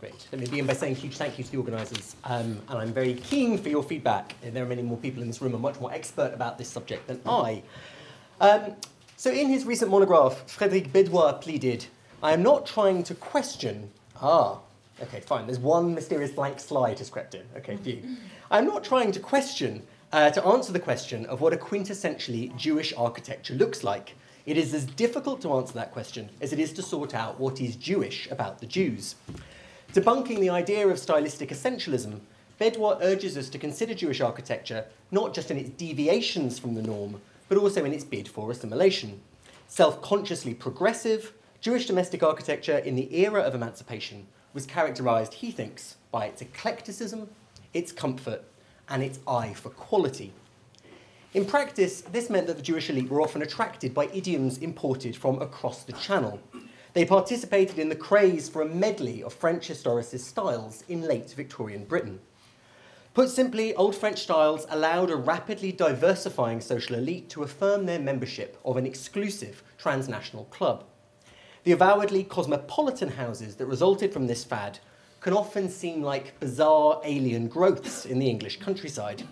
Great. Let me begin by saying a huge thank you to the organisers. Um, and I'm very keen for your feedback. There are many more people in this room who are much more expert about this subject than I. Um, so, in his recent monograph, Frédéric Bédoit pleaded I am not trying to question. Ah, okay, fine. There's one mysterious blank slide has crept in. Okay, phew. I'm not trying to question, uh, to answer the question of what a quintessentially Jewish architecture looks like. It is as difficult to answer that question as it is to sort out what is Jewish about the Jews. Debunking the idea of stylistic essentialism, Bédoit urges us to consider Jewish architecture not just in its deviations from the norm, but also in its bid for assimilation. Self consciously progressive, Jewish domestic architecture in the era of emancipation was characterized, he thinks, by its eclecticism, its comfort, and its eye for quality. In practice, this meant that the Jewish elite were often attracted by idioms imported from across the Channel. They participated in the craze for a medley of French historicist styles in late Victorian Britain. Put simply, Old French styles allowed a rapidly diversifying social elite to affirm their membership of an exclusive transnational club. The avowedly cosmopolitan houses that resulted from this fad can often seem like bizarre alien growths in the English countryside.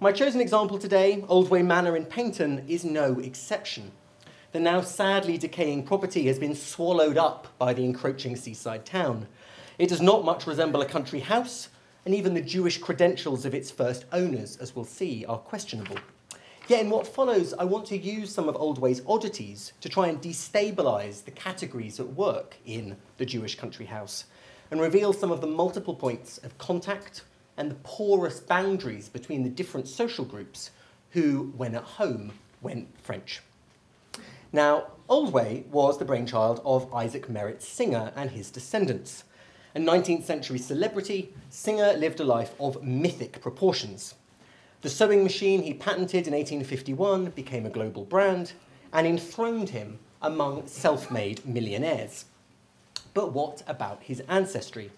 My chosen example today, Oldway Manor in Paignton, is no exception. The now sadly decaying property has been swallowed up by the encroaching seaside town. It does not much resemble a country house, and even the Jewish credentials of its first owners, as we'll see, are questionable. Yet, in what follows, I want to use some of Oldway's oddities to try and destabilise the categories at work in the Jewish country house and reveal some of the multiple points of contact and the porous boundaries between the different social groups who, when at home, went French. Now, Oldway was the brainchild of Isaac Merritt Singer and his descendants. A 19th century celebrity, Singer lived a life of mythic proportions. The sewing machine he patented in 1851 became a global brand and enthroned him among self made millionaires. But what about his ancestry?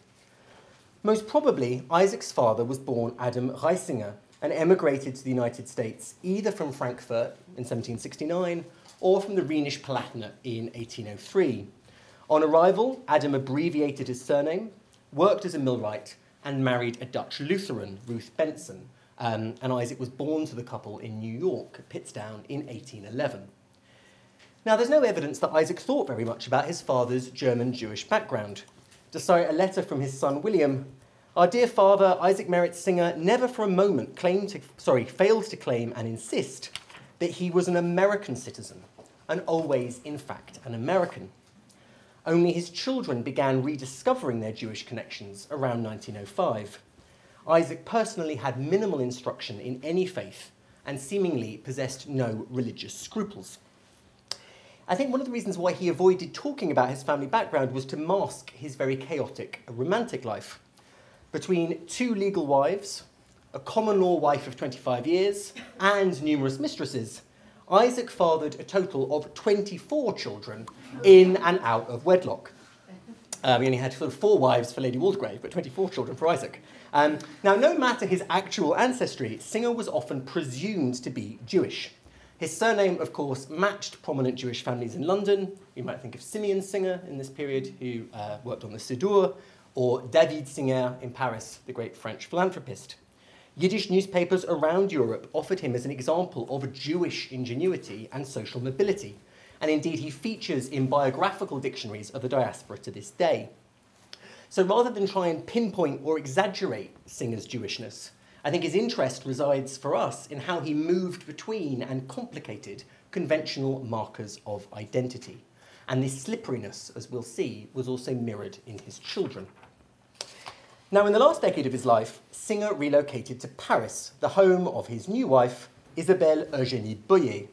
Most probably, Isaac's father was born Adam Reisinger and emigrated to the United States either from Frankfurt in 1769 or from the Rhenish Palatinate in 1803. On arrival, Adam abbreviated his surname, worked as a millwright, and married a Dutch Lutheran, Ruth Benson, um, and Isaac was born to the couple in New York, Pittstown, in 1811. Now, there's no evidence that Isaac thought very much about his father's German Jewish background. Despite a letter from his son William, our dear father, Isaac Merritt Singer, never for a moment claimed to, sorry, failed to claim and insist that he was an American citizen, and always, in fact, an American. Only his children began rediscovering their Jewish connections around 1905. Isaac personally had minimal instruction in any faith and seemingly possessed no religious scruples. I think one of the reasons why he avoided talking about his family background was to mask his very chaotic romantic life. Between two legal wives, a common law wife of 25 years, and numerous mistresses, Isaac fathered a total of 24 children in and out of wedlock. Um, he only had sort of four wives for Lady Waldegrave, but 24 children for Isaac. Um, now, no matter his actual ancestry, Singer was often presumed to be Jewish. His surname, of course, matched prominent Jewish families in London. You might think of Simeon Singer in this period, who uh, worked on the Siddur, or David Singer in Paris, the great French philanthropist. Yiddish newspapers around Europe offered him as an example of Jewish ingenuity and social mobility, and indeed he features in biographical dictionaries of the diaspora to this day. So rather than try and pinpoint or exaggerate Singer's Jewishness, I think his interest resides for us in how he moved between and complicated conventional markers of identity. And this slipperiness, as we'll see, was also mirrored in his children. Now, in the last decade of his life, Singer relocated to Paris, the home of his new wife, Isabelle Eugénie Boyer.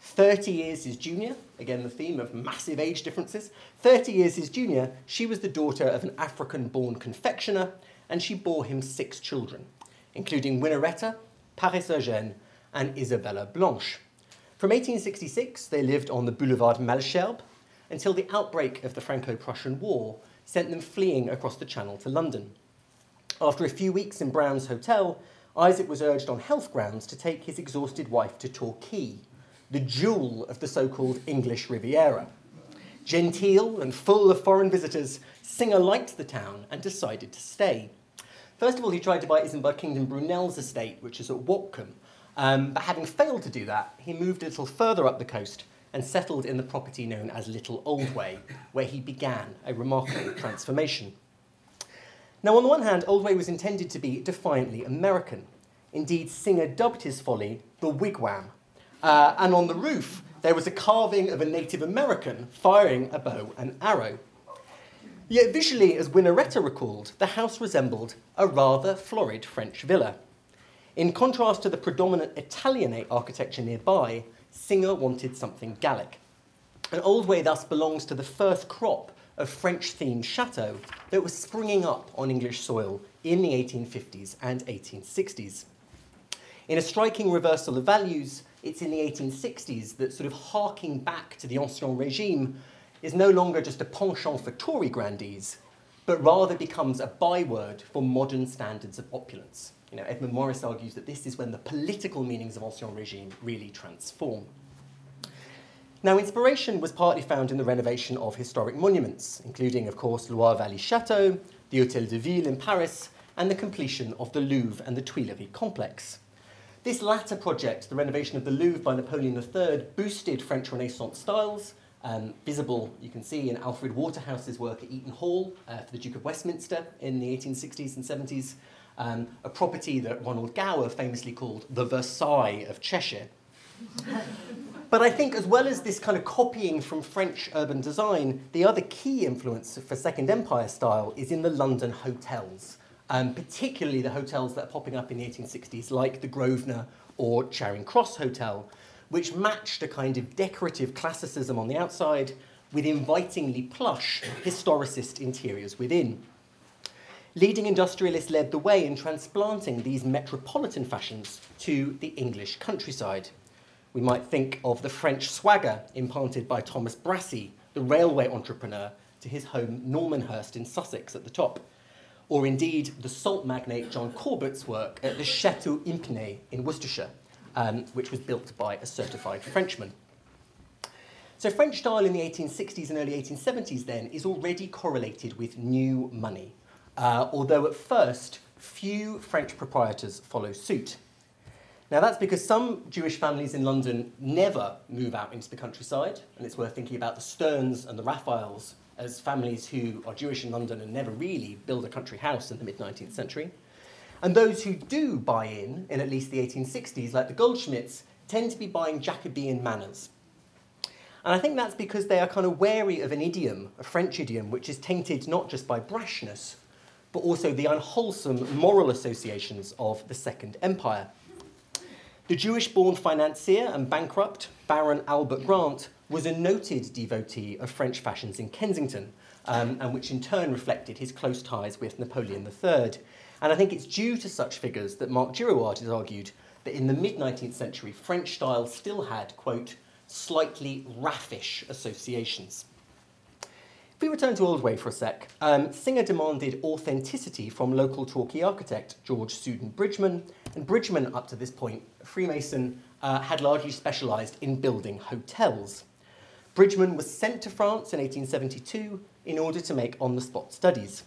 30 years his junior, again the theme of massive age differences, 30 years his junior, she was the daughter of an African born confectioner, and she bore him six children, including Winnaretta, Paris Eugène, and Isabella Blanche. From 1866, they lived on the Boulevard Malesherbes until the outbreak of the Franco Prussian War sent them fleeing across the Channel to London. After a few weeks in Brown's Hotel, Isaac was urged on health grounds to take his exhausted wife to Torquay, the jewel of the so called English Riviera. Genteel and full of foreign visitors, Singer liked the town and decided to stay. First of all, he tried to buy Isambard Kingdom Brunel's estate, which is at Watcombe, Um, but having failed to do that, he moved a little further up the coast and settled in the property known as Little Oldway, where he began a remarkable transformation. Now, on the one hand, Oldway was intended to be defiantly American. Indeed, Singer dubbed his folly the wigwam. Uh, and on the roof, there was a carving of a Native American firing a bow and arrow. Yet visually, as Winnaretta recalled, the house resembled a rather florid French villa. In contrast to the predominant Italianate architecture nearby, Singer wanted something Gallic. And Oldway thus belongs to the first crop of French themed chateau that was springing up on English soil in the 1850s and 1860s. In a striking reversal of values, it's in the 1860s that sort of harking back to the Ancien Regime is no longer just a penchant for Tory grandees, but rather becomes a byword for modern standards of opulence. You know, Edmund Morris argues that this is when the political meanings of Ancien Regime really transform. Now, inspiration was partly found in the renovation of historic monuments, including, of course, Loire Valley Chateau, the Hôtel de Ville in Paris, and the completion of the Louvre and the Tuileries complex. This latter project, the renovation of the Louvre by Napoleon III, boosted French Renaissance styles, um, visible, you can see, in Alfred Waterhouse's work at Eaton Hall uh, for the Duke of Westminster in the 1860s and 70s, um, a property that Ronald Gower famously called the Versailles of Cheshire. but I think, as well as this kind of copying from French urban design, the other key influence for Second Empire style is in the London hotels um, particularly the hotels that are popping up in the 1860s, like the Grosvenor or Charing Cross Hotel, which matched a kind of decorative classicism on the outside with invitingly plush historicist interiors within. Leading industrialists led the way in transplanting these metropolitan fashions to the English countryside. We might think of the French swagger implanted by Thomas Brassey, the railway entrepreneur, to his home Normanhurst in Sussex at the top, or indeed the salt magnate John Corbett's work at the Chateau Impney in Worcestershire, um, which was built by a certified Frenchman. So French style in the 1860s and early 1870s then is already correlated with new money, uh, although at first few French proprietors follow suit. Now that's because some Jewish families in London never move out into the countryside, and it's worth thinking about the Sterns and the Raphaels as families who are Jewish in London and never really build a country house in the mid 19th century. And those who do buy in, in at least the 1860s, like the Goldschmidts, tend to be buying Jacobean manors. And I think that's because they are kind of wary of an idiom, a French idiom, which is tainted not just by brashness, but also the unwholesome moral associations of the Second Empire. The Jewish born financier and bankrupt Baron Albert Grant was a noted devotee of French fashions in Kensington, um, and which in turn reflected his close ties with Napoleon III. And I think it's due to such figures that Mark Girouard has argued that in the mid 19th century, French style still had, quote, slightly raffish associations. If we return to Oldway for a sec, um, Singer demanded authenticity from local Torquay architect George Soudon Bridgman, and Bridgman, up to this point, Freemason, uh, had largely specialised in building hotels. Bridgman was sent to France in 1872 in order to make on the spot studies.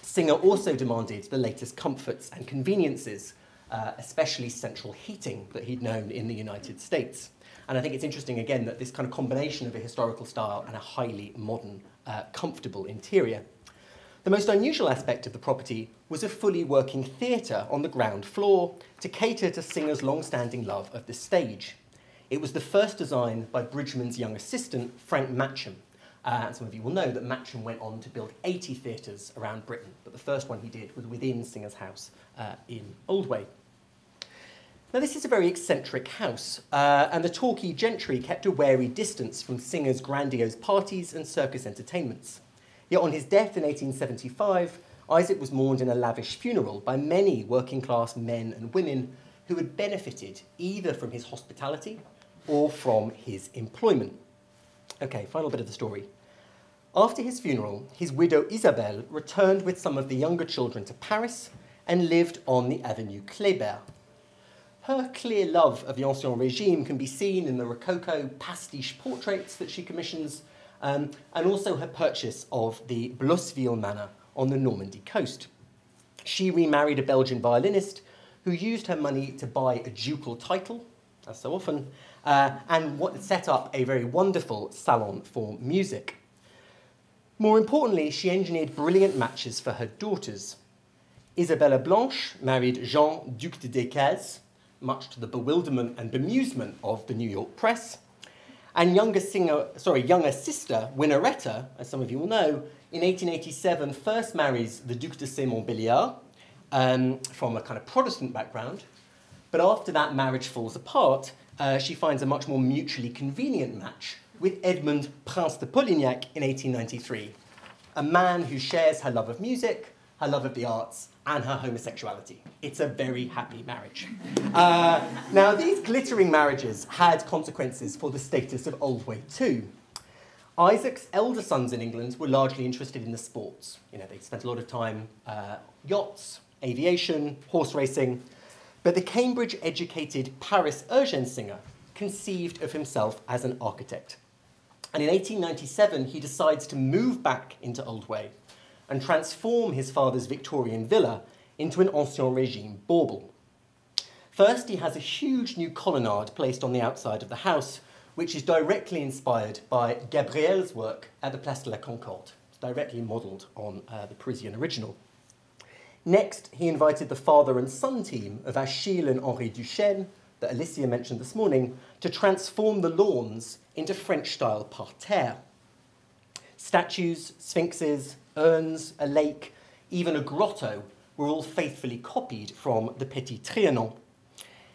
Singer also demanded the latest comforts and conveniences, uh, especially central heating that he'd known in the United States. And I think it's interesting again that this kind of combination of a historical style and a highly modern, uh, comfortable interior. The most unusual aspect of the property was a fully working theatre on the ground floor to cater to Singer's long standing love of the stage. It was the first design by Bridgman's young assistant, Frank Matcham. Uh, and some of you will know that Matcham went on to build 80 theatres around Britain, but the first one he did was within Singer's house uh, in Oldway. Now, this is a very eccentric house, uh, and the Torquay gentry kept a wary distance from Singer's grandiose parties and circus entertainments. Yet on his death in 1875, Isaac was mourned in a lavish funeral by many working class men and women who had benefited either from his hospitality or from his employment. Okay, final bit of the story. After his funeral, his widow Isabelle returned with some of the younger children to Paris and lived on the Avenue Kléber. Her clear love of the Ancien Regime can be seen in the Rococo pastiche portraits that she commissions, um, and also her purchase of the Blosseville Manor on the Normandy coast. She remarried a Belgian violinist who used her money to buy a ducal title, as so often, uh, and what, set up a very wonderful salon for music. More importantly, she engineered brilliant matches for her daughters. Isabella Blanche married Jean Duc de Decazes, much to the bewilderment and bemusement of the New York press. And younger singer, sorry, younger sister Winnaretta, as some of you will know, in 1887 first marries the Duc de Scey-Montbéliard um, from a kind of Protestant background. But after that marriage falls apart, uh, she finds a much more mutually convenient match with Edmund Prince de Polignac in 1893, a man who shares her love of music, her love of the arts, and her homosexuality. It's a very happy marriage. Uh, now, these glittering marriages had consequences for the status of Oldway too. Isaac's elder sons in England were largely interested in the sports. You know, they spent a lot of time uh, yachts, aviation, horse racing. But the Cambridge educated Paris Eugène Singer conceived of himself as an architect. And in 1897, he decides to move back into Oldway and transform his father's Victorian villa into an Ancien Regime bauble. First, he has a huge new colonnade placed on the outside of the house, which is directly inspired by Gabriel's work at the Place de la Concorde. Directly modelled on uh, the Parisian original. Next, he invited the father and son team of Achille and Henri Duchêne, that Alicia mentioned this morning, to transform the lawns into French style parterre. Statues, sphinxes, urns, a lake, even a grotto were all faithfully copied from the Petit Trianon.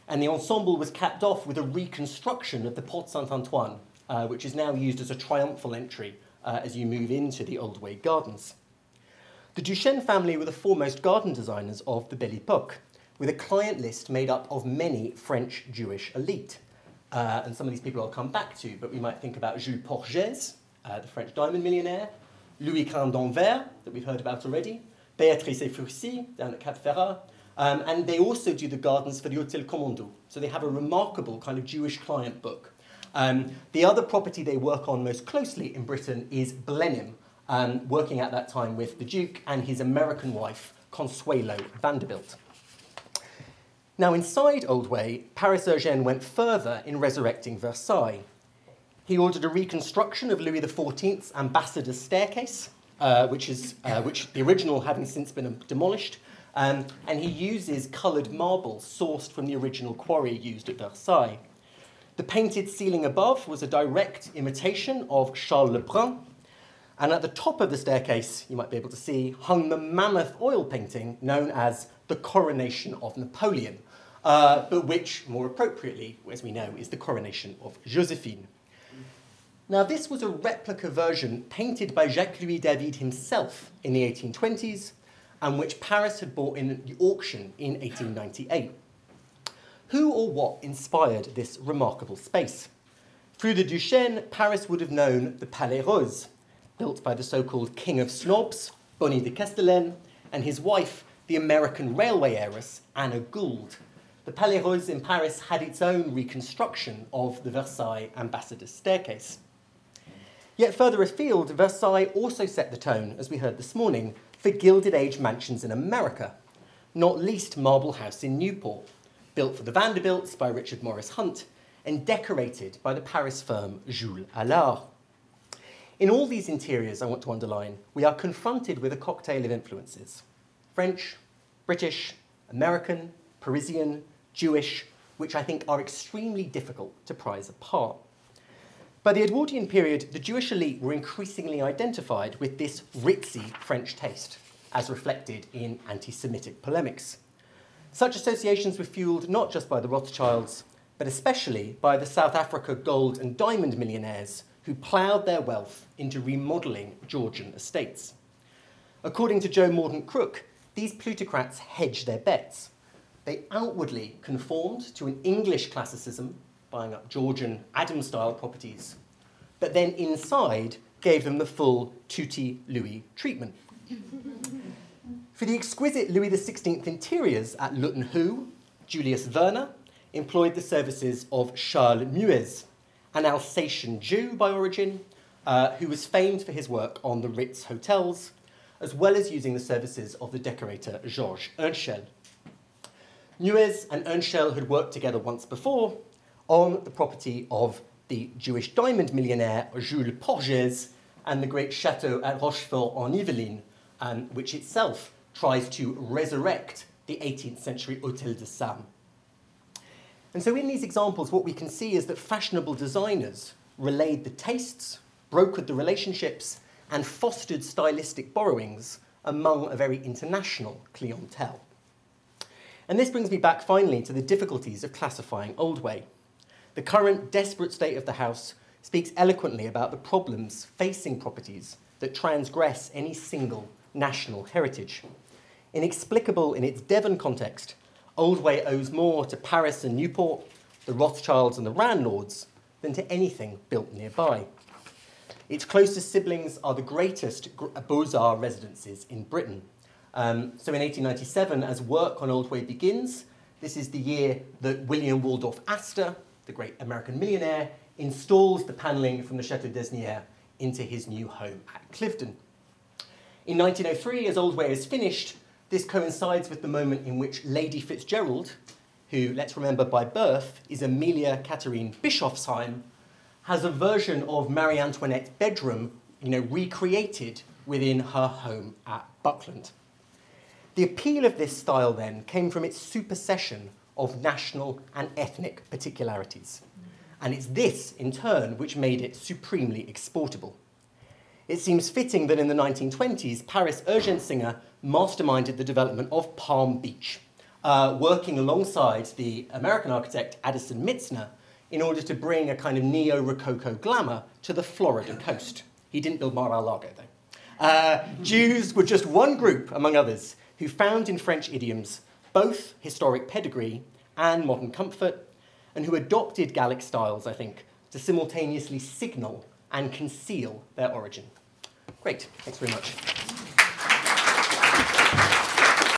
And the ensemble was capped off with a reconstruction of the Porte Saint Antoine, uh, which is now used as a triumphal entry uh, as you move into the Oldway Gardens. The Duchêne family were the foremost garden designers of the Belle Epoque, with a client list made up of many French Jewish elite. Uh, and some of these people I'll come back to, but we might think about Jules Porgès, uh, the French diamond millionaire, Louis Cahen d'Anvers, that we've heard about already, Béatrice Ephrussi, down at Cap Ferrat, um, and they also do the gardens for the Hôtel Camondo. So they have a remarkable kind of Jewish client book. Um, the other property they work on most closely in Britain is Blenheim, um, working at that time with the Duke and his American wife, Consuelo Vanderbilt. Now, inside Oldway, Paris Eugène went further in resurrecting Versailles. He ordered a reconstruction of Louis XIV's ambassador's staircase, uh, which is uh, which the original having since been demolished, um, and he uses coloured marble sourced from the original quarry used at Versailles. The painted ceiling above was a direct imitation of Charles Le Brun, and at the top of the staircase, you might be able to see, hung the mammoth oil painting known as the Coronation of Napoleon, uh, but which, more appropriately, as we know, is the Coronation of Josephine. Now, this was a replica version painted by Jacques Louis David himself in the 1820s, and which Paris had bought in the auction in 1898. Who or what inspired this remarkable space? Through the Duchêne, Paris would have known the Palais Rose, built by the so called King of Snobs, Boni de Castellane, and his wife, the American railway heiress, Anna Gould. The Palais Rose in Paris had its own reconstruction of the Versailles ambassador's staircase. Yet further afield, Versailles also set the tone, as we heard this morning, for Gilded Age mansions in America, not least Marble House in Newport, built for the Vanderbilts by Richard Morris Hunt and decorated by the Paris firm Jules Allard. In all these interiors, I want to underline, we are confronted with a cocktail of influences French, British, American, Parisian, Jewish, which I think are extremely difficult to prize apart. By the Edwardian period, the Jewish elite were increasingly identified with this ritzy French taste, as reflected in anti Semitic polemics. Such associations were fueled not just by the Rothschilds, but especially by the South Africa gold and diamond millionaires who ploughed their wealth into remodelling Georgian estates. According to Joe Mordaunt Crook, these plutocrats hedged their bets. They outwardly conformed to an English classicism buying up Georgian Adam style properties, but then inside gave them the full tutti Louis treatment. For the exquisite Louis XVI interiors at Luton Hoo, Julius Wernher employed the services of Charles Mewès, an Alsatian Jew by origin, uh, who was famed for his work on the Ritz hotels, as well as using the services of the decorator Georges Hoentschel. Mewès and Hoentschel had worked together once before on the property of the Jewish diamond millionaire Jules Porges and the great chateau at Rochefort en Yvelines, um, which itself tries to resurrect the 18th century Hôtel de Salm. And so, in these examples, what we can see is that fashionable designers relayed the tastes, brokered the relationships, and fostered stylistic borrowings among a very international clientele. And this brings me back finally to the difficulties of classifying Oldway. The current desperate state of the house speaks eloquently about the problems facing properties that transgress any single national heritage. Inexplicable in its Devon context, Oldway owes more to Paris and Newport, the Rothschilds and the Randlords, than to anything built nearby. Its closest siblings are the greatest Beaux-Arts residences in Britain. Um, so in 1897, as work on Oldway begins, this is the year that William Waldorf Astor, the great American millionaire, installs the panelling from the Chateau d'Asnières into his new home at Cliveden. In 1903, as Old Oldway is finished, this coincides with the moment in which Lady Fitzgerald, who, let's remember by birth, is Amelia Catherine Bischoffsheim, has a version of Marie Antoinette's bedroom, you know, recreated within her home at Buckland. The appeal of this style then came from its supersession of national and ethnic particularities. And it's this, in turn, which made it supremely exportable. It seems fitting that in the 1920s, Paris Eugène Singer masterminded the development of Palm Beach, uh, working alongside the American architect Addison Mizner in order to bring a kind of neo Rococo glamour to the Florida coast. He didn't build Mar-a-Lago, though. Uh, Jews were just one group, among others, who found in French idioms both historic pedigree and modern comfort, and who adopted Gallic styles, I think, to simultaneously signal and conceal their origin. Great, thanks very much.